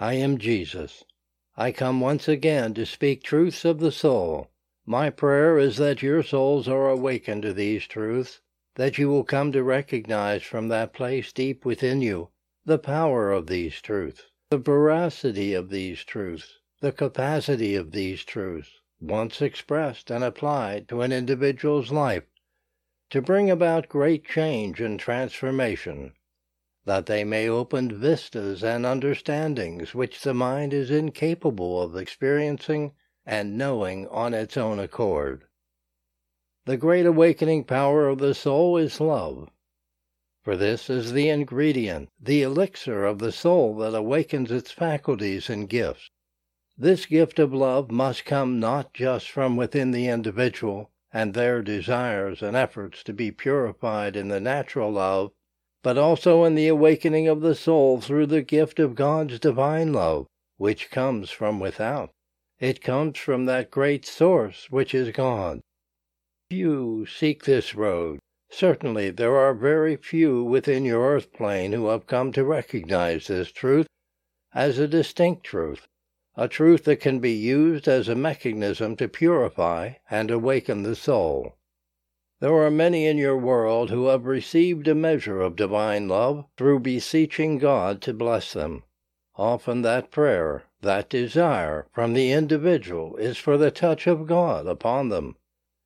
I am Jesus. I come once again to speak truths of the soul. My prayer is that your souls are awakened to these truths, that you will come to recognize from that place deep within you the power of these truths, the veracity of these truths, the capacity of these truths, once expressed and applied to an individual's life, to bring about great change and transformation that they may open vistas and understandings which the mind is incapable of experiencing and knowing on its own accord. The great awakening power of the soul is love. For this is the ingredient, the elixir of the soul that awakens its faculties and gifts. This gift of love must come not just from within the individual and their desires and efforts to be purified in the natural love but also in the awakening of the soul through the gift of God's divine love, which comes from without. It comes from that great source which is God. Few seek this road. Certainly there are very few within your earth plane who have come to recognize this truth as a distinct truth, a truth that can be used as a mechanism to purify and awaken the soul. There are many in your world who have received a measure of divine love through beseeching God to bless them. Often that prayer, that desire from the individual is for the touch of God upon them.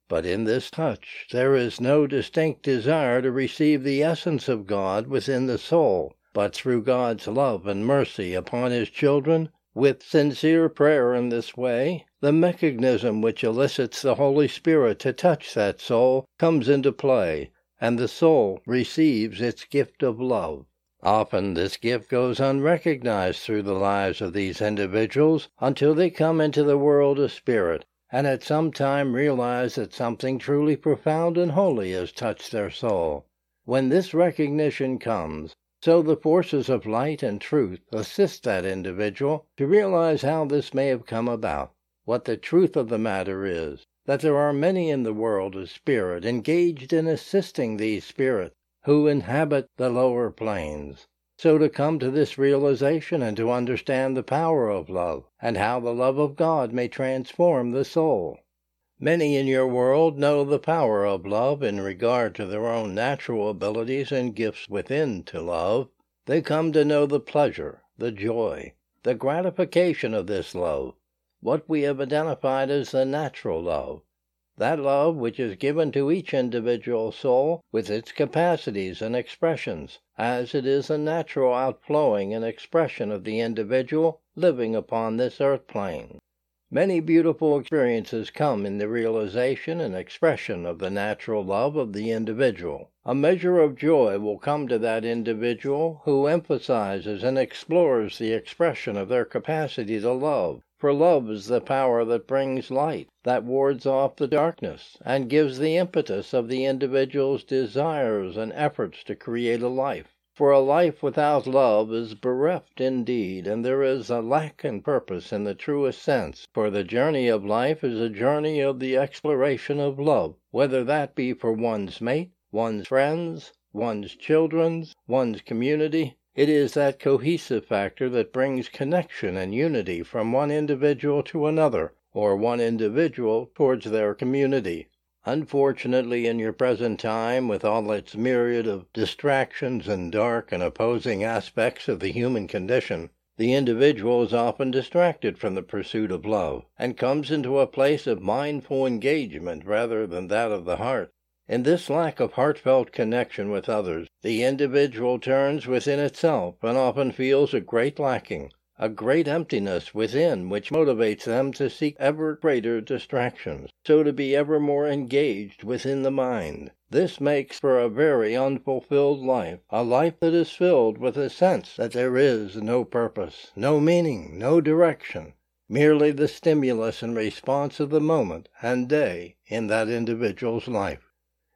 But in this touch there is no distinct desire to receive the essence of God within the soul, but through God's love and mercy upon his children with sincere prayer in this way, the mechanism which elicits the Holy Spirit to touch that soul comes into play, and the soul receives its gift of love. Often this gift goes unrecognized through the lives of these individuals until they come into the world of spirit and at some time realize that something truly profound and holy has touched their soul. When this recognition comes, so the forces of light and truth assist that individual to realize how this may have come about. What the truth of the matter is that there are many in the world of spirit engaged in assisting these spirits who inhabit the lower planes. So to come to this realization and to understand the power of love and how the love of God may transform the soul. Many in your world know the power of love in regard to their own natural abilities and gifts within to love. They come to know the pleasure, the joy, the gratification of this love, what we have identified as the natural love, that love which is given to each individual soul with its capacities and expressions, as it is a natural outflowing and expression of the individual living upon this earth plane. Many beautiful experiences come in the realization and expression of the natural love of the individual. A measure of joy will come to that individual who emphasizes and explores the expression of their capacity to love, for love is the power that brings light, that wards off the darkness, and gives the impetus of the individual's desires and efforts to create a life. For a life without love is bereft indeed, and there is a lack in purpose in the truest sense, for the journey of life is a journey of the exploration of love, whether that be for one's mate, one's friends, one's children, one's community. It is that cohesive factor that brings connection and unity from one individual to another, or one individual towards their community. Unfortunately, in your present time, with all its myriad of distractions and dark and opposing aspects of the human condition, the individual is often distracted from the pursuit of love, and comes into a place of mindful engagement rather than that of the heart. In this lack of heartfelt connection with others, the individual turns within itself and often feels a great lacking a great emptiness within which motivates them to seek ever greater distractions, so to be ever more engaged within the mind. This makes for a very unfulfilled life, a life that is filled with a sense that there is no purpose, no meaning, no direction, merely the stimulus and response of the moment and day in that individual's life.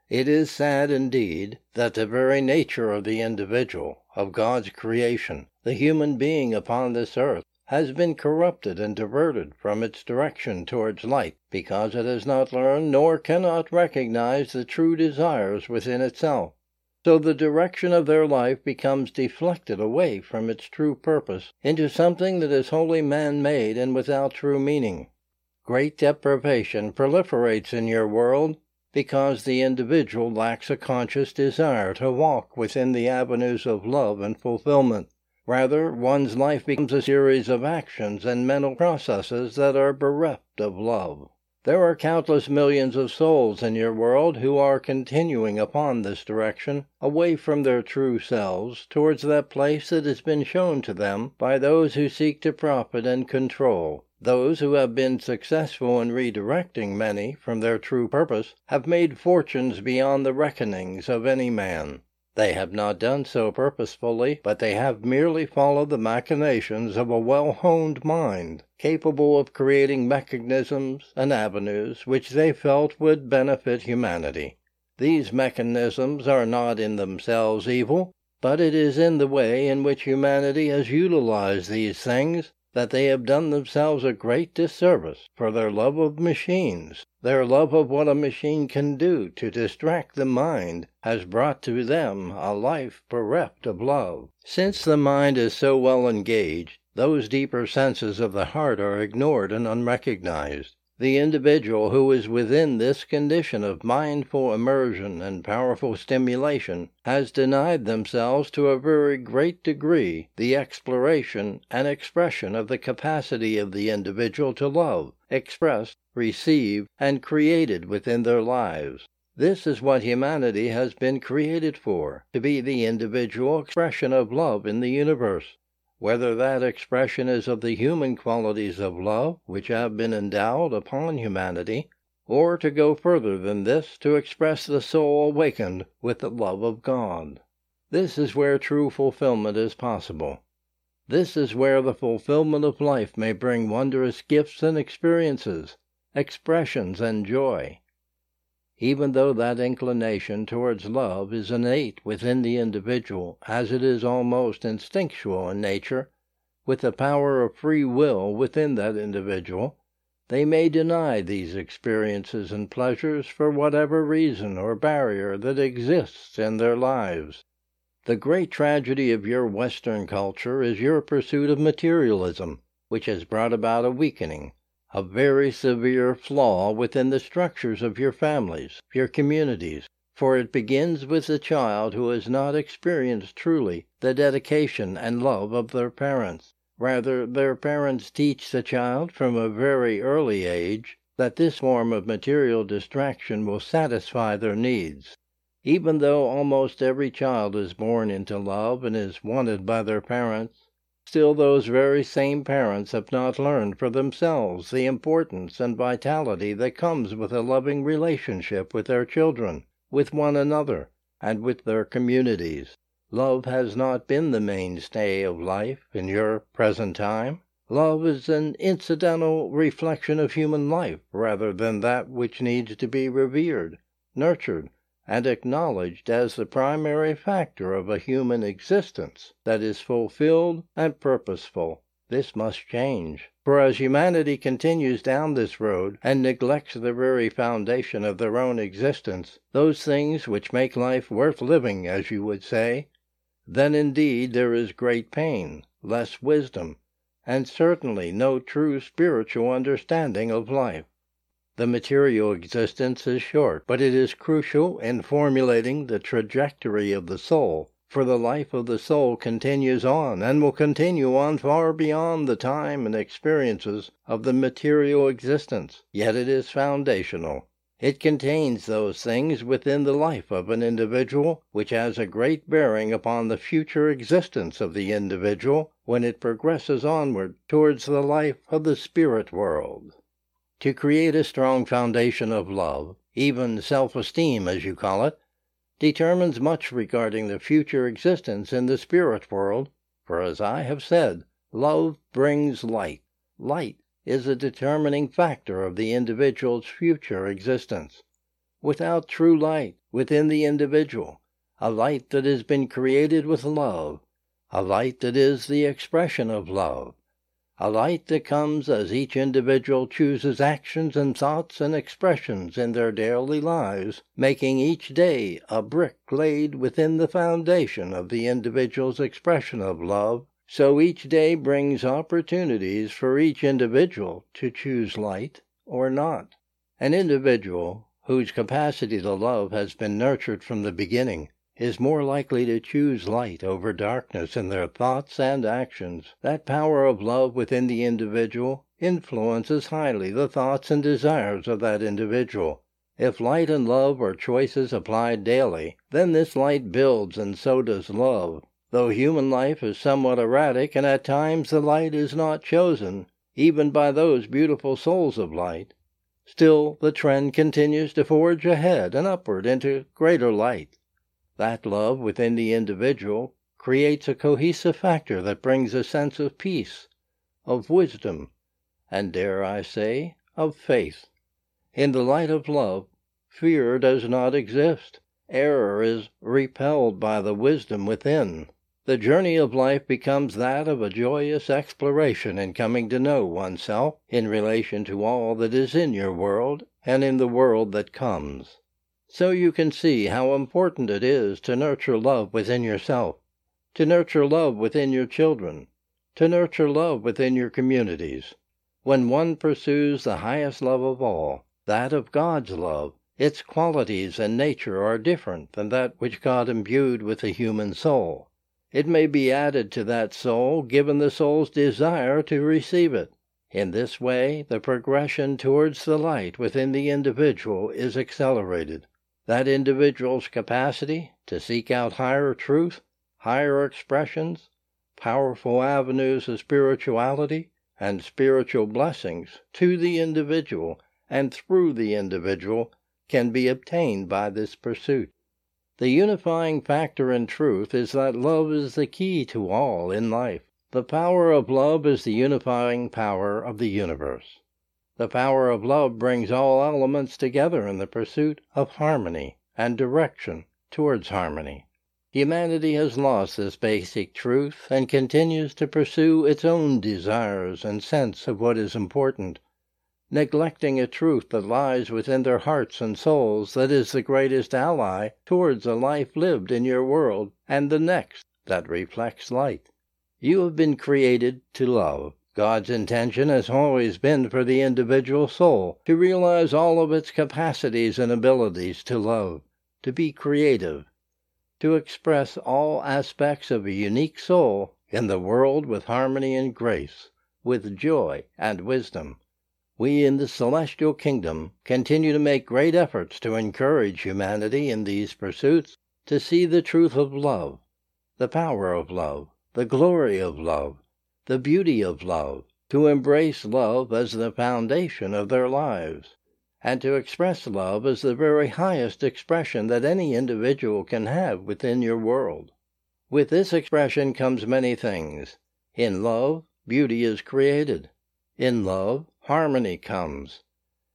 It is sad indeed that the very nature of the individual, of God's creation, the human being upon this earth, has been corrupted and diverted from its direction towards light because it has not learned nor cannot recognize the true desires within itself. So the direction of their life becomes deflected away from its true purpose into something that is wholly man made and without true meaning. Great deprivation proliferates in your world because the individual lacks a conscious desire to walk within the avenues of love and fulfillment. Rather, one's life becomes a series of actions and mental processes that are bereft of love. There are countless millions of souls in your world who are continuing upon this direction, away from their true selves, towards that place that has been shown to them by those who seek to profit and control. Those who have been successful in redirecting many from their true purpose have made fortunes beyond the reckonings of any man. They have not done so purposefully, but they have merely followed the machinations of a well honed mind, capable of creating mechanisms and avenues which they felt would benefit humanity. These mechanisms are not in themselves evil, but it is in the way in which humanity has utilized these things that they have done themselves a great disservice for their love of machines. Their love of what a machine can do to distract the mind has brought to them a life bereft of love. Since the mind is so well engaged, those deeper senses of the heart are ignored and unrecognized. The individual who is within this condition of mindful immersion and powerful stimulation has denied themselves to a very great degree the exploration and expression of the capacity of the individual to love, express, receive, and created within their lives. This is what humanity has been created for to be the individual expression of love in the universe whether that expression is of the human qualities of love which have been endowed upon humanity, or to go further than this to express the soul awakened with the love of God. This is where true fulfillment is possible. This is where the fulfillment of life may bring wondrous gifts and experiences, expressions and joy even though that inclination towards love is innate within the individual as it is almost instinctual in nature, with the power of free will within that individual, they may deny these experiences and pleasures for whatever reason or barrier that exists in their lives. The great tragedy of your Western culture is your pursuit of materialism, which has brought about a weakening a very severe flaw within the structures of your families, your communities, for it begins with the child who has not experienced truly the dedication and love of their parents. Rather, their parents teach the child from a very early age that this form of material distraction will satisfy their needs. Even though almost every child is born into love and is wanted by their parents, Still, those very same parents have not learned for themselves the importance and vitality that comes with a loving relationship with their children, with one another, and with their communities. Love has not been the mainstay of life in your present time. Love is an incidental reflection of human life rather than that which needs to be revered, nurtured, and acknowledged as the primary factor of a human existence that is fulfilled and purposeful. This must change. For as humanity continues down this road and neglects the very foundation of their own existence, those things which make life worth living, as you would say, then indeed there is great pain, less wisdom, and certainly no true spiritual understanding of life. The material existence is short, but it is crucial in formulating the trajectory of the soul, for the life of the soul continues on and will continue on far beyond the time and experiences of the material existence. Yet it is foundational. It contains those things within the life of an individual which has a great bearing upon the future existence of the individual when it progresses onward towards the life of the spirit world. To create a strong foundation of love, even self esteem as you call it, determines much regarding the future existence in the spirit world, for as I have said, love brings light. Light is a determining factor of the individual's future existence. Without true light within the individual, a light that has been created with love, a light that is the expression of love, a light that comes as each individual chooses actions and thoughts and expressions in their daily lives, making each day a brick laid within the foundation of the individual's expression of love. So each day brings opportunities for each individual to choose light or not. An individual whose capacity to love has been nurtured from the beginning is more likely to choose light over darkness in their thoughts and actions. That power of love within the individual influences highly the thoughts and desires of that individual. If light and love are choices applied daily, then this light builds and so does love. Though human life is somewhat erratic and at times the light is not chosen, even by those beautiful souls of light, still the trend continues to forge ahead and upward into greater light. That love within the individual creates a cohesive factor that brings a sense of peace, of wisdom, and, dare I say, of faith. In the light of love, fear does not exist. Error is repelled by the wisdom within. The journey of life becomes that of a joyous exploration in coming to know oneself in relation to all that is in your world and in the world that comes. So you can see how important it is to nurture love within yourself, to nurture love within your children, to nurture love within your communities. When one pursues the highest love of all, that of God's love, its qualities and nature are different than that which God imbued with the human soul. It may be added to that soul given the soul's desire to receive it. In this way the progression towards the light within the individual is accelerated that individual's capacity to seek out higher truth, higher expressions, powerful avenues of spirituality, and spiritual blessings to the individual and through the individual can be obtained by this pursuit. The unifying factor in truth is that love is the key to all in life. The power of love is the unifying power of the universe. The power of love brings all elements together in the pursuit of harmony and direction towards harmony. Humanity has lost this basic truth and continues to pursue its own desires and sense of what is important, neglecting a truth that lies within their hearts and souls that is the greatest ally towards a life lived in your world and the next that reflects light. You have been created to love. God's intention has always been for the individual soul to realize all of its capacities and abilities to love, to be creative, to express all aspects of a unique soul in the world with harmony and grace, with joy and wisdom. We in the celestial kingdom continue to make great efforts to encourage humanity in these pursuits, to see the truth of love, the power of love, the glory of love the beauty of love, to embrace love as the foundation of their lives, and to express love as the very highest expression that any individual can have within your world. With this expression comes many things. In love, beauty is created. In love, harmony comes.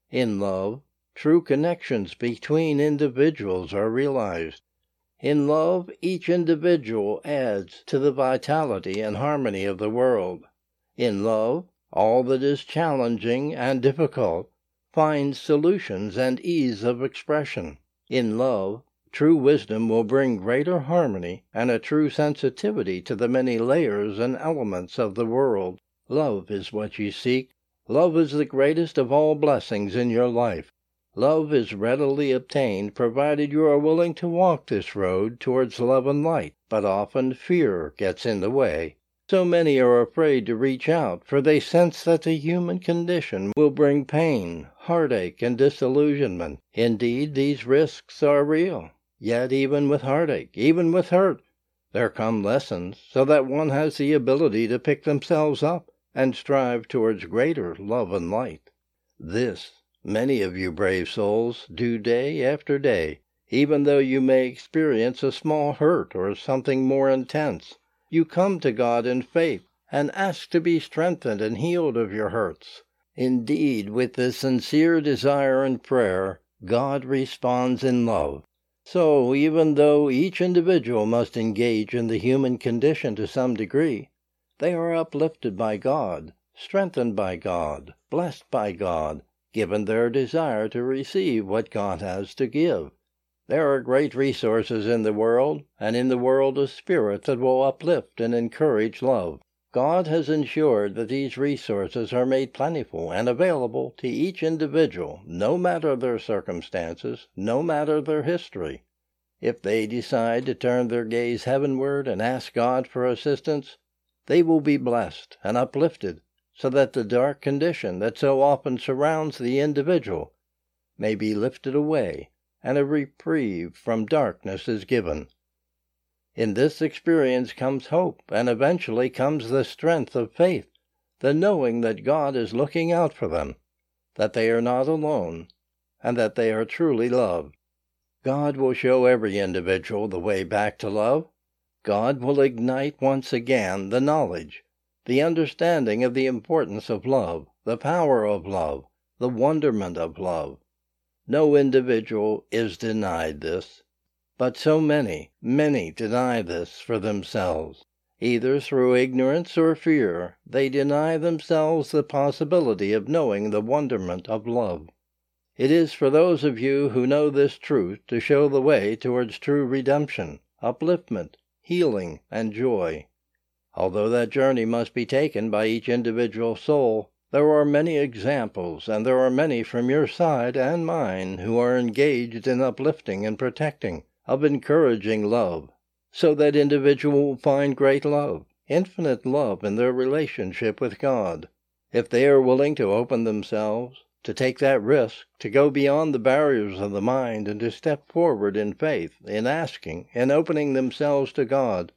In love, true connections between individuals are realized. In love, each individual adds to the vitality and harmony of the world. In love, all that is challenging and difficult finds solutions and ease of expression. In love, true wisdom will bring greater harmony and a true sensitivity to the many layers and elements of the world. Love is what you seek. Love is the greatest of all blessings in your life. Love is readily obtained provided you are willing to walk this road towards love and light, but often fear gets in the way. So many are afraid to reach out, for they sense that the human condition will bring pain, heartache, and disillusionment. Indeed, these risks are real. Yet even with heartache, even with hurt, there come lessons, so that one has the ability to pick themselves up and strive towards greater love and light. This Many of you brave souls do day after day, even though you may experience a small hurt or something more intense. You come to God in faith and ask to be strengthened and healed of your hurts. Indeed, with this sincere desire and prayer, God responds in love. So, even though each individual must engage in the human condition to some degree, they are uplifted by God strengthened by God, blessed by God, given their desire to receive what God has to give. There are great resources in the world, and in the world of spirit that will uplift and encourage love. God has ensured that these resources are made plentiful and available to each individual, no matter their circumstances, no matter their history. If they decide to turn their gaze heavenward and ask God for assistance, they will be blessed and uplifted so that the dark condition that so often surrounds the individual may be lifted away and a reprieve from darkness is given. In this experience comes hope, and eventually comes the strength of faith, the knowing that God is looking out for them, that they are not alone, and that they are truly loved. God will show every individual the way back to love. God will ignite once again the knowledge, the understanding of the importance of love, the power of love, the wonderment of love. No individual is denied this. But so many, many deny this for themselves. Either through ignorance or fear, they deny themselves the possibility of knowing the wonderment of love. It is for those of you who know this truth to show the way towards true redemption, upliftment, healing, and joy. Although that journey must be taken by each individual soul, there are many examples, and there are many from your side and mine who are engaged in uplifting and protecting of encouraging love, so that individual will find great love, infinite love in their relationship with God. If they are willing to open themselves, to take that risk, to go beyond the barriers of the mind, and to step forward in faith, in asking, in opening themselves to God,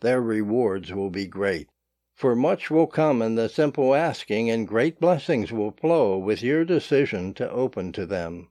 their rewards will be great. For much will come in the simple asking, and great blessings will flow with your decision to open to them.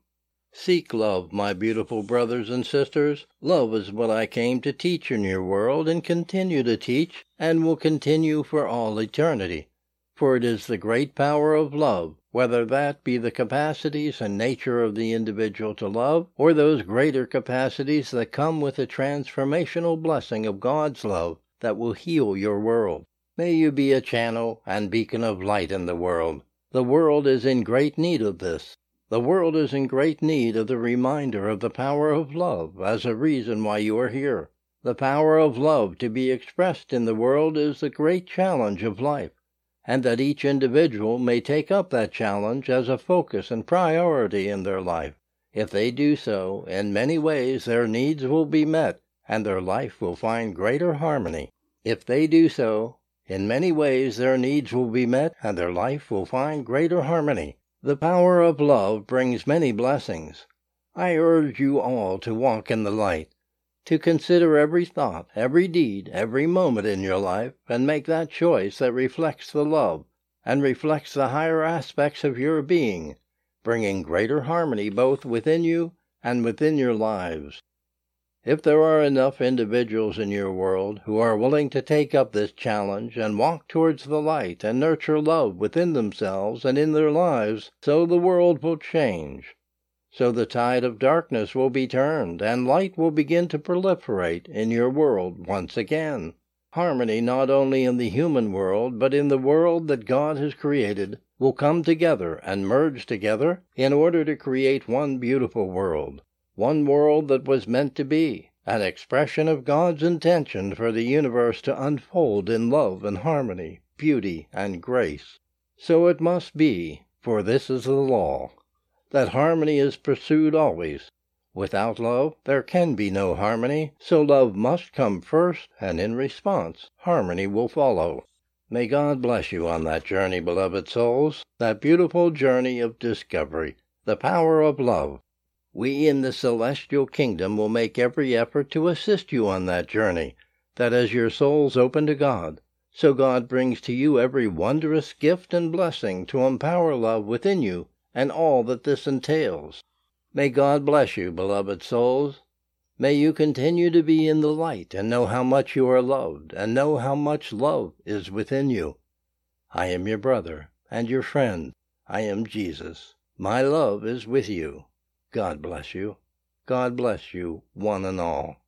Seek love, my beautiful brothers and sisters. Love is what I came to teach in your world and continue to teach and will continue for all eternity. For it is the great power of love, whether that be the capacities and nature of the individual to love, or those greater capacities that come with the transformational blessing of God's love, that will heal your world. May you be a channel and beacon of light in the world. The world is in great need of this. The world is in great need of the reminder of the power of love as a reason why you are here. The power of love to be expressed in the world is the great challenge of life, and that each individual may take up that challenge as a focus and priority in their life. If they do so, in many ways their needs will be met and their life will find greater harmony. If they do so, in many ways their needs will be met and their life will find greater harmony. The power of love brings many blessings. I urge you all to walk in the light, to consider every thought, every deed, every moment in your life, and make that choice that reflects the love and reflects the higher aspects of your being, bringing greater harmony both within you and within your lives. If there are enough individuals in your world who are willing to take up this challenge and walk towards the light and nurture love within themselves and in their lives, so the world will change. So the tide of darkness will be turned and light will begin to proliferate in your world once again. Harmony not only in the human world but in the world that God has created will come together and merge together in order to create one beautiful world one world that was meant to be, an expression of God's intention for the universe to unfold in love and harmony, beauty and grace. So it must be, for this is the law, that harmony is pursued always. Without love there can be no harmony, so love must come first, and in response harmony will follow. May God bless you on that journey, beloved souls, that beautiful journey of discovery, the power of love we in the celestial kingdom will make every effort to assist you on that journey, that as your souls open to God, so God brings to you every wondrous gift and blessing to empower love within you and all that this entails. May God bless you, beloved souls. May you continue to be in the light and know how much you are loved and know how much love is within you. I am your brother and your friend. I am Jesus. My love is with you. God bless you. God bless you, one and all.